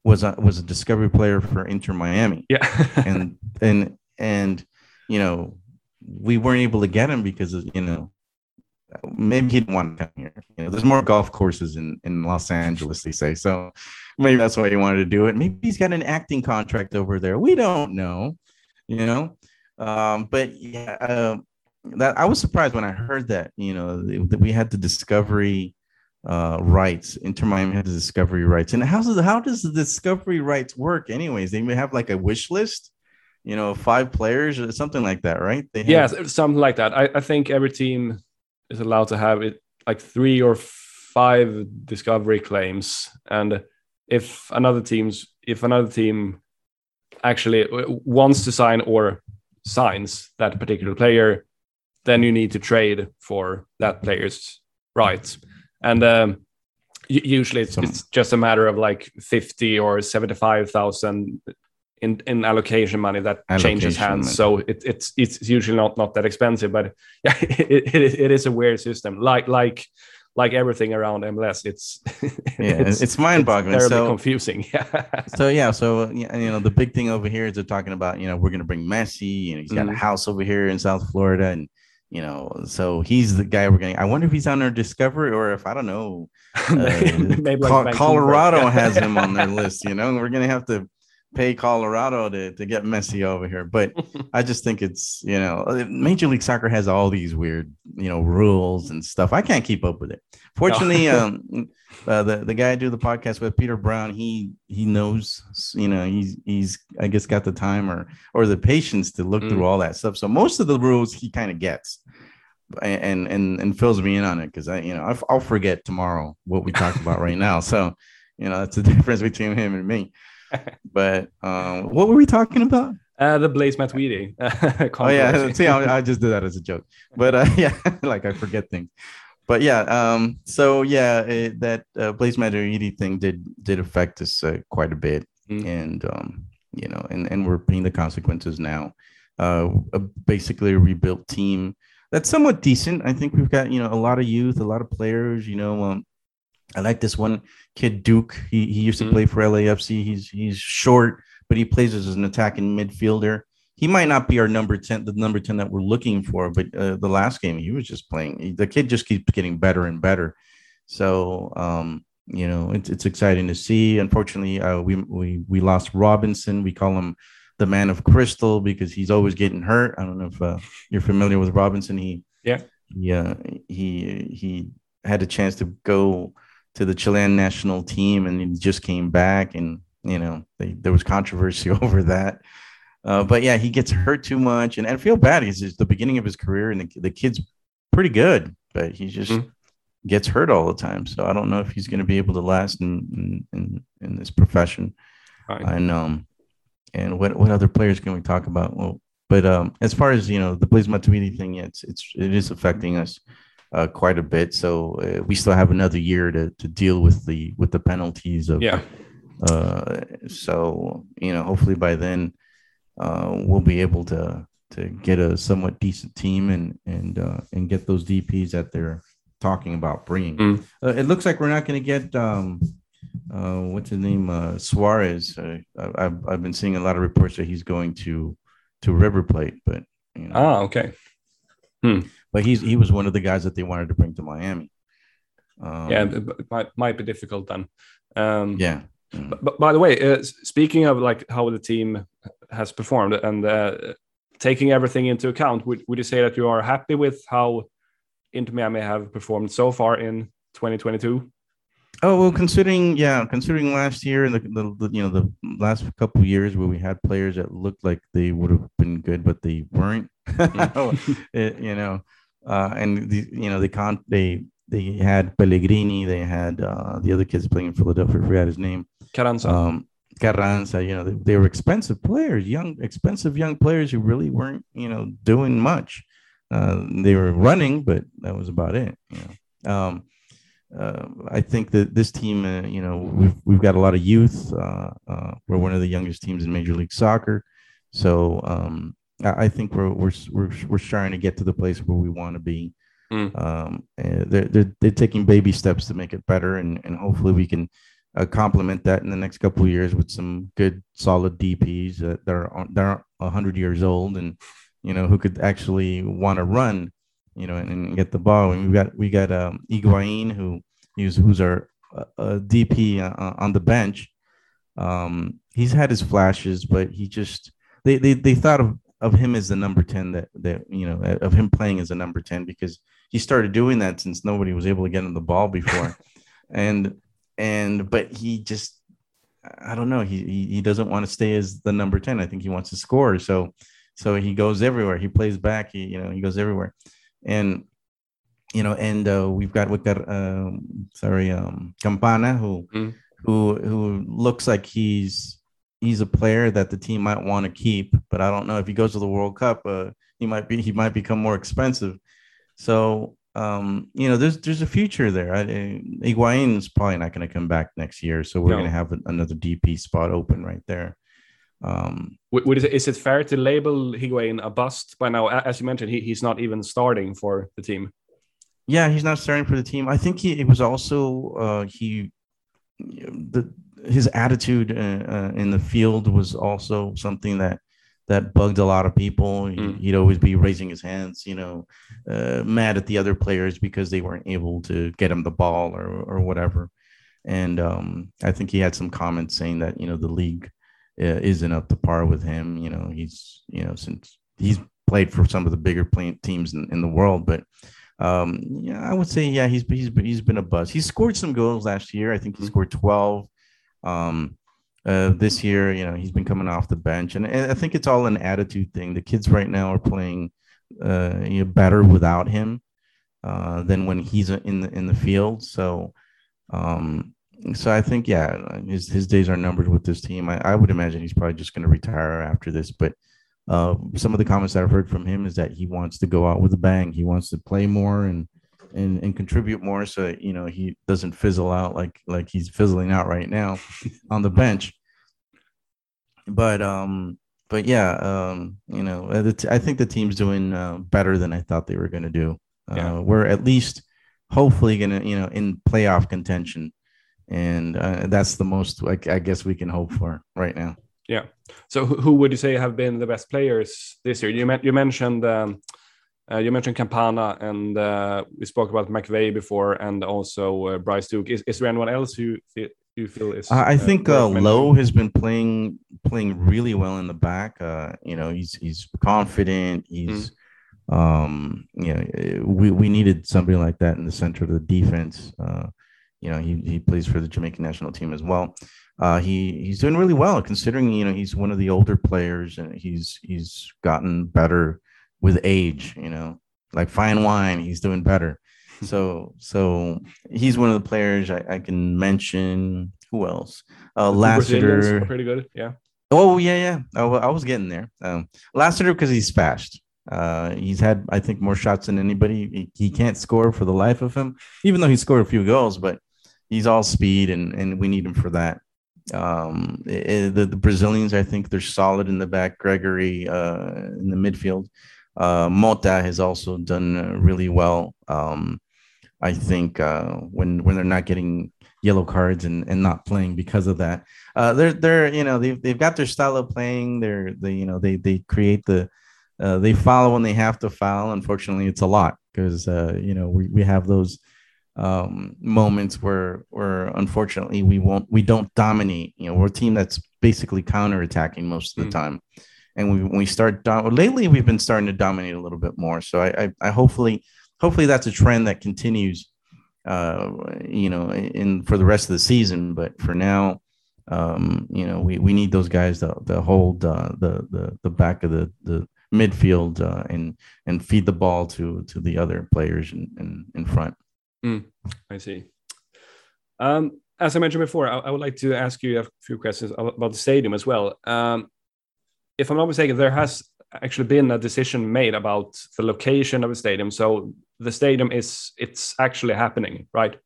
was a, was a discovery player for Inter Miami, Yeah. and and and you know we weren't able to get him because of you know maybe he didn't want to come here. You know, there's more golf courses in in Los Angeles, they say. So maybe that's why he wanted to do it. Maybe he's got an acting contract over there. We don't know. You know, um, but yeah. Uh, that I was surprised when I heard that, you know, that we had the discovery uh, rights. Inter Miami had the discovery rights. And how does how does the discovery rights work? Anyways, they may have like a wish list, you know, five players or something like that, right? They have, Yes, something like that. I, I think every team is allowed to have it like three or five discovery claims, and if another team's if another team actually wants to sign or signs that particular player, then you need to trade for that player's rights, and um, usually it's, it's just a matter of like fifty or seventy five thousand in in allocation money that changes hands. money. So it, it's it's usually not not that expensive, but yeah, it, it, is, it is a weird system. Like like like everything around MLS, it's yeah, it's, mind-boggling. terribly so, confusing. Yeah, so yeah, so yeah, you know, the big thing over here is they're talking about, you know, we're gonna bring Messi, and he's got a Mhm. house over here in South Florida, and you know, so he's the guy we're gonna. I wonder if he's on our Discovery or if I don't know, uh, Maybe like Col- Colorado has him on their list. You know, we're gonna have to pay Colorado to, to get Messi over here. But I just think it's you know, Major League Soccer has all these weird you know rules and stuff. I can't keep up with it. Fortunately, um, uh, the the guy I do the podcast with, Peter Brown, he he knows. You know, he's he's I guess got the time or or the patience to look Mm. through all that stuff. So most of the rules he kind of gets. And and and fills me in on it because I you know I'll, I'll forget tomorrow what we talked about right now. So you know that's the difference between him and me. But um, what were we talking about? Uh, the Blaise Matuidi. Oh yeah, see, I, I just did that as a joke. But uh, yeah, like I forget things. But yeah, um, so yeah, it, that uh, Blaise Matuidi thing did did affect us uh, quite a bit, Mm. and um, you know, and and we're paying the consequences now. Uh, a, basically a rebuilt team that's somewhat decent. I think we've got you know a lot of youth, a lot of players. You know, um, I like this one kid Duke. He he used to Mhm. play for LAFC. He's he's short, but he plays as an attacking midfielder. He might not be our number ten, the number ten that we're looking for, but uh, the last game he was just playing. The kid just keeps getting better and better. So um, you know, it's it's exciting to see. Unfortunately, uh, we we we lost Robinson. We call him the man of crystal because he's always getting hurt. I don't know if uh, you're familiar with Robinson. He Yeah. yeah he he had a chance to go to the Chilean national team and he just came back and you know they, there was controversy over that. Uh, but yeah, he gets hurt too much, and I feel bad. He's it's the beginning of his career, and the, the kid's pretty good, but he just Mhm. gets hurt all the time. So I don't know if he's going to be able to last in in, in, in this profession. Right. And um, and what what other players can we talk about? Well, but um, as far as you know, the Blaise Matuidi thing, yeah, it's it's it is affecting us uh, quite a bit. So uh, we still have another year to to deal with the with the penalties of yeah. uh, so you know, hopefully by then, uh, we'll be able to to get a somewhat decent team and and uh, and get those DPS that they're talking about bringing. Mm. Uh, it looks like we're not going to get um, uh, what's his name? Uh, Suarez. Uh, I've I've been seeing a lot of reports that he's going to to River Plate, but you know, ah, okay. Hmm. But he's he was one of the guys that they wanted to bring to Miami. Um, yeah, it might might be difficult then. Um, yeah. But, but, by the way, uh, speaking of like how the team has performed and uh, taking everything into account, would, would you say that you are happy with how Inter Miami have performed so far in 2022? Oh well, considering yeah, considering last year and the, the, the, you know the last couple years where we had players that looked like they would have been good but they weren't, mm. it, you know, uh, and the, you know they can't they they had Pellegrini, they had uh, the other kids playing in Philadelphia. I forgot his name. Carranza. Um, Carranza, you know, they, they, were expensive players, young, expensive young players who really weren't, you know, doing much. Uh, they were running, but that was about it. You know, um, uh, I think that this team, uh, you know, we've we've got a lot of youth. Uh, uh, we're one of the youngest teams in Major League Soccer, so um, I, I, think we're we're we're we're trying to get to the place where we want to be. Mm. Um, they're, they're they're taking baby steps to make it better, and and hopefully we can uh, complement that in the next couple of years with some good, solid DPS that, that are that are hundred years old and you know who could actually want to run, you know, and, and, get the ball. And we got we got um, Higuain who who's who's our uh, uh DP uh, on the bench. Um, he's had his flashes, but he just they they, they thought of, of him as the number 10 that that you know of him playing as a number 10 because he started doing that since nobody was able to get him the ball before and and but he just I don't know. He, he he doesn't want to stay as the number 10. I think he wants to score. So so he goes everywhere. He plays back. He you know he goes everywhere, and you know and uh, we've got we've got um, sorry um Campana who mm. who who looks like he's he's a player that the team might want to keep, but I don't know if he goes to the World Cup. Uh, he might be he might become more expensive. So um, you know, there's there's a future there. I, is probably not going to come back next year, so we're no. going to have another DP spot open right there. Um, what is, it, is it fair to label Higuain a bust by now? As you mentioned, he, he's not even starting for the team. Yeah, he's not starting for the team. I think he it was also uh, he the his attitude uh, uh, in the field was also something that that bugged a lot of people. Mm. He'd always be raising his hands, you know, uh, mad at the other players because they weren't able to get him the ball or or whatever. And um, I think he had some comments saying that you know the league isn't up to par with him. You know, he's you know since he's played for some of the bigger teams in, in the world, but um, yeah, I would say yeah, he's he's he's been a buzz. He scored some goals last year. I think he mm. scored twelve. Um, uh, this year, you know, he's been coming off the bench, and, and I think it's all an attitude thing. The kids right now are playing uh, you know, better without him uh, than when he's in the in the field. So, um, so I think yeah, his his days are numbered with this team. I, I would imagine he's probably just going to retire after this. But uh, some of the comments that I've heard from him is that he wants to go out with a bang. He wants to play more and and and contribute more so that, you know he doesn't fizzle out like like he's fizzling out right now on the bench but um but yeah um you know uh, I think the team's doing uh, better than i thought they were going to do uh, yeah. we're at least hopefully going to you know in playoff contention and uh, that's the most I, I guess we can hope for right now yeah so who would you say have been the best players this year you, you mentioned um, uh, you mentioned Campana, and uh, we spoke about McVey before, and also uh, Bryce Duke. Is, is there anyone else who you feel is? I uh, think uh, Lowe has been playing playing really well in the back. Uh, you know, he's he's confident. He's mm. um, you know, we we needed somebody like that in the center of the defense. You know, he he plays for the Jamaican national team as well. Uh, he he's doing really well considering you know he's one of the older players and he's he's gotten better with age, you know, like fine wine, he's doing better. So, so he's one of the players I, I can mention. Who else? Uh, Lassiter. Pretty good. Yeah. Oh yeah, yeah. I, I was getting there. Um, Lassiter because he's fast. Uh, he's had, I think, more shots than anybody. He, he, can't score for the life of him, even though he scored a few goals. But he's all speed, and and we need him for that. Um, it, eh, the, the Brazilians, I think, they're solid in the back. Gregore uh, in the midfield. Uh, Mota has also done uh, really well. Um, I think uh, when when they're not getting yellow cards and, and not playing because of that. Uh, they're they're you know they've they've got their style of playing. They're they you know they they create the uh, they follow when they have to foul. Unfortunately, it's a lot because uh, you know we, we have those um, moments where where unfortunately we won't we don't dominate. You know, we're a team that's basically counterattacking most of the mm. time. And we, when we start do- lately, we've been starting to dominate a little bit more. So I, I, I hopefully hopefully that's a trend that continues uh, you know, in for the rest of the season. But for now, um, you know, we, we need those guys to, to hold uh, the, the the back of the the midfield uh, and and feed the ball to to the other players in in, in front. Mm, I see. Um, as I mentioned before, I, I, would like to ask you a few questions about the stadium as well. Um, if I'm not mistaken, there has actually been a decision made about the location of the stadium. So the stadium is it's actually happening, right?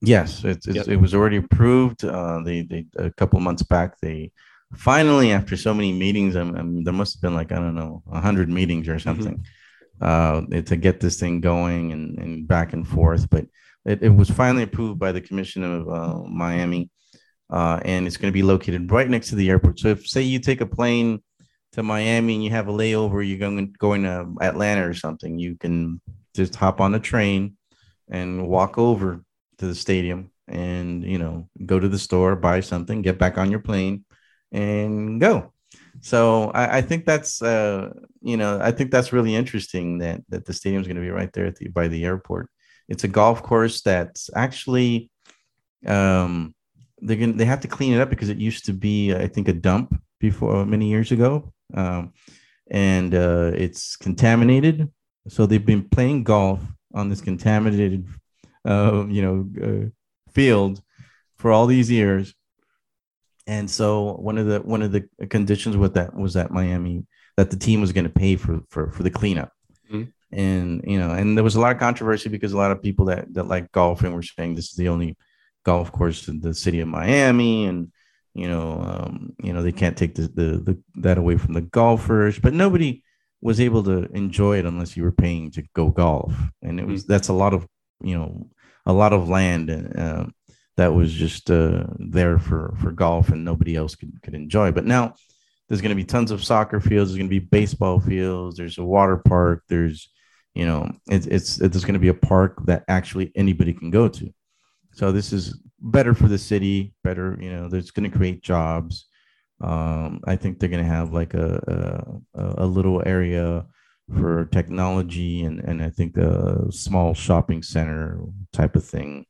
Yes, it's, it's it was already approved. Uh, they, they a couple months back they finally after so many meetings, I mean, there must have been like I don't know hundred meetings or something mm-hmm. Uh, to get this thing going and, and back and forth. But it, it was finally approved by the Commission of uh, Miami, uh, and it's going to be located right next to the airport. So if say you take a plane to Miami and you have a layover, you're going going to Atlanta or something, you can just hop on a train and walk over to the stadium and you know go to the store, buy something, get back on your plane, and go. So I, I think that's uh, you know I think that's really interesting that that the stadium is going to be right there the, by the airport. It's a golf course that's actually um, they're gonna they have to clean it up because it used to be I think a dump before many years ago um, and uh, it's contaminated. So they've been playing golf on this contaminated, uh, you know, uh, field for all these years. And so one of the one of the conditions with that was that Miami that the team was going to pay for for for the cleanup. Mm-hmm. And you know, and there was a lot of controversy because a lot of people that that like golfing were saying this is the only golf course in the city of Miami, and you know, um, you know, they can't take the, the, the that away from the golfers, but nobody was able to enjoy it unless you were paying to go golf, and it was mm-hmm. that's a lot of you know a lot of land uh, that was just uh, there for for golf, and nobody else could could enjoy. But now there's going to be tons of soccer fields. There's going to be baseball fields. There's a water park. There's you know it's it's there's going to be a park that actually anybody can go to. So this is better for the city, better, you know, that's going to create jobs. Um, I think they're going to have like a, a, a little area for technology and, and I think a small shopping center type of thing.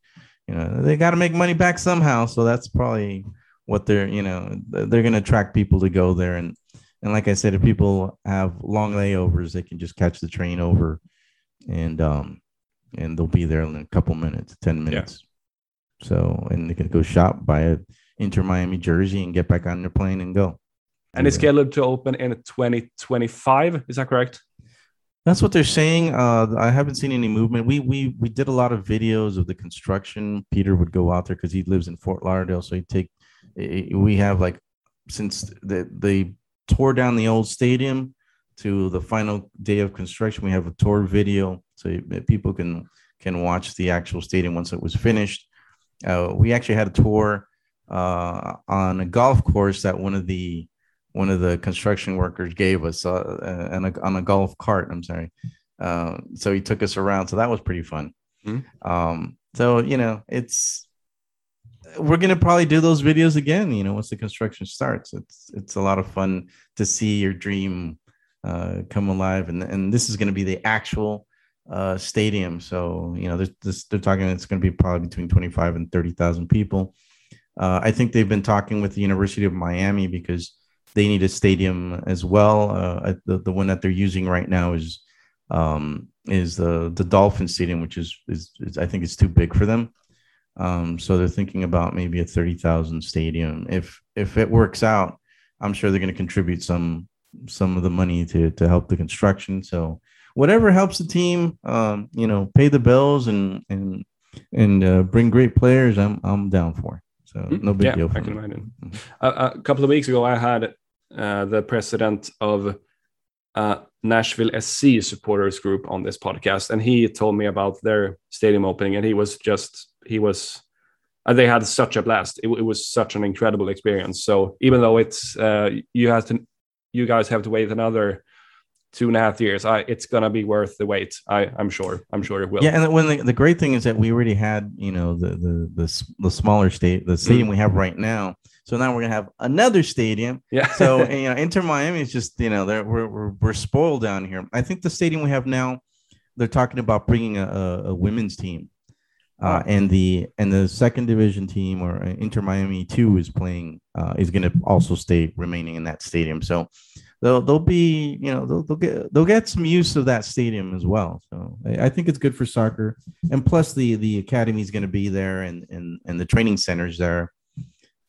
You know, they got to make money back somehow. So that's probably what they're, you know, they're going to attract people to go there. And, and like I said, if people have long layovers, they can just catch the train over and, um, and they'll be there in a couple minutes, 10 minutes. Yeah. So, and they can go shop, buy a Inter Miami jersey, and get back on their plane and go. And it's scheduled to open in 2025. Is that correct? That's what they're saying. Uh, I haven't seen any movement. We we we did a lot of videos of the construction. Peter would go out there because he lives in Fort Lauderdale, so he'd take. We have like since the, they tore down the old stadium to the final day of construction. We have a tour video so people can can watch the actual stadium once it was finished. Uh, we actually had a tour uh, on a golf course that one of the one of the construction workers gave us uh, and a, on a golf cart. I'm sorry. Uh, so he took us around. So that was pretty fun. Mm-hmm. Um, so you know, it's we're gonna probably do those videos again. You know, once the construction starts, it's it's a lot of fun to see your dream uh, come alive, and and this is gonna be the actual uh, stadium. So you know, there's this, they're talking it's going to be probably between twenty five and thirty thousand people. Uh, I think they've been talking with the University of Miami because they need a stadium as well. Uh, the the one that they're using right now is um, is the the Dolphin Stadium, which is, is, is I think it's too big for them. Um, so they're thinking about maybe a thirty thousand stadium. If if it works out, I'm sure they're going to contribute some some of the money to to help the construction. So whatever helps the team, um, you know, pay the bills and and and uh, bring great players, I'm I'm down for. So mm-hmm. no big yeah, deal. I can imagine. Mm-hmm. A, a, couple of weeks ago, I had uh, the president of uh, Nashville SC supporters group on this podcast, and he told me about their stadium opening, and he was just he was uh, they had such a blast. It, it, was such an incredible experience. So even though it's uh, you have to, you guys have to wait another two and a half years. I, it's gonna be worth the wait. I, I'm sure. I'm sure it will. Yeah, and when the, the great thing is that we already had, you know, the the the, the smaller state, the stadium mm. we have right now. So now we're gonna have another stadium. Yeah. so you know, Inter Miami is just you know, we're, we're we're spoiled down here. I think the stadium we have now, they're talking about bringing a, a, a women's team. Uh, oh. and the and the second division team or Inter Miami two is playing uh, is going to also stay remaining in that stadium. So they'll they'll be you know they'll, they'll get they'll get some use of that stadium as well. So I, I think it's good for soccer, and plus the the academy is going to be there and and and the training centers there.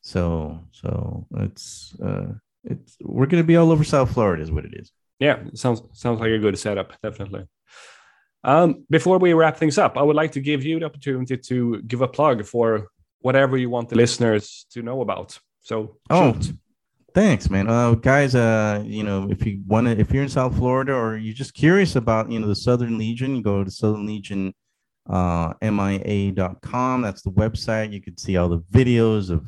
So so it's uh it's we're going to be all over South Florida is what it is. Yeah, sounds sounds like a good setup, definitely. Um, before we wrap things up, I would like to give you the opportunity to give a plug for whatever you want the listeners to know about. So, oh, shoot. Thanks, man. Uh, guys, uh, you know, if you want to, if you're in South Florida or you're just curious about, you know, the Southern Legion, you go to Southern Legion, uh, MIA.com. That's the website. You can see all the videos of,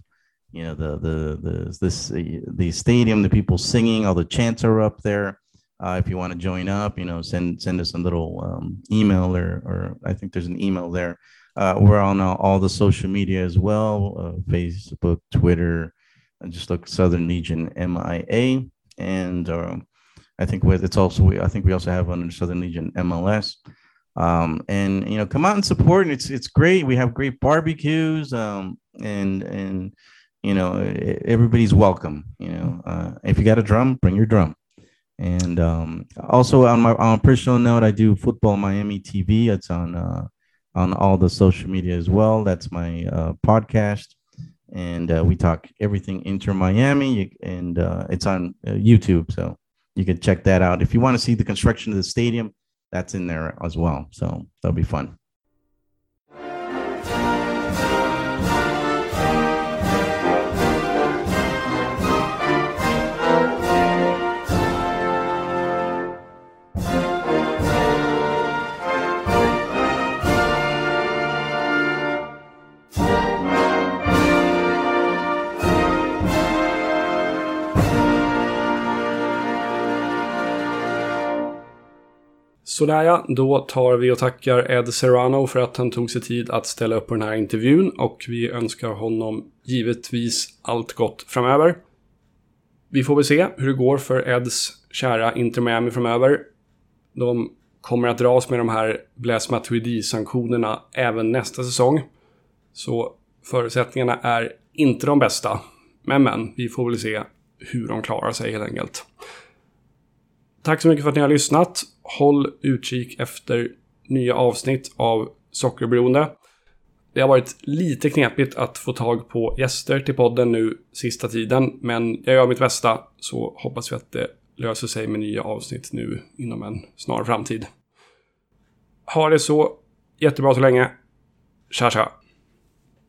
you know, the, the, the, this, the stadium, the people singing, all the chants are up there. Uh, if you want to join up, you know, send, send us a little, um, email or, or I think there's an email there. Uh, we're on all, the social media as well, uh, Facebook, Twitter, just look Southern Legion MIA, and um, I think with it's also I think we also have under Southern Legion MLS. Um, and you know, come out and support. And It's it's great. We have great barbecues, um, and and you know, everybody's welcome. You know, uh, if you got a drum, bring your drum. And um, also on my on personal note, I do football Miami TV. It's on uh, on all the social media as well. That's my uh, podcast and uh, we talk everything Inter Miami, and uh, it's on uh, YouTube, so you can check that out. If you want to see the construction of the stadium, that's in there as well. So that'll be fun. Sådär ja, då tar vi och tackar Ed Serrano för att han tog sig tid att ställa upp på den här intervjun och vi önskar honom givetvis allt gott framöver. Vi får väl se hur det går för Eds kära Inter Miami framöver. De kommer att dras med de här Blaise Matuidi-sanktionerna även nästa säsong. Så förutsättningarna är inte de bästa. Men men, vi får väl se hur de klarar sig helt enkelt. Tack så mycket för att ni har lyssnat. Håll utkik efter nya avsnitt av Sockerberoende. Det har varit lite knepigt att få tag på gäster till podden nu sista tiden, men jag gör mitt bästa så hoppas vi att det löser sig med nya avsnitt nu inom en snar framtid. Ha det så jättebra så länge. Tja tja!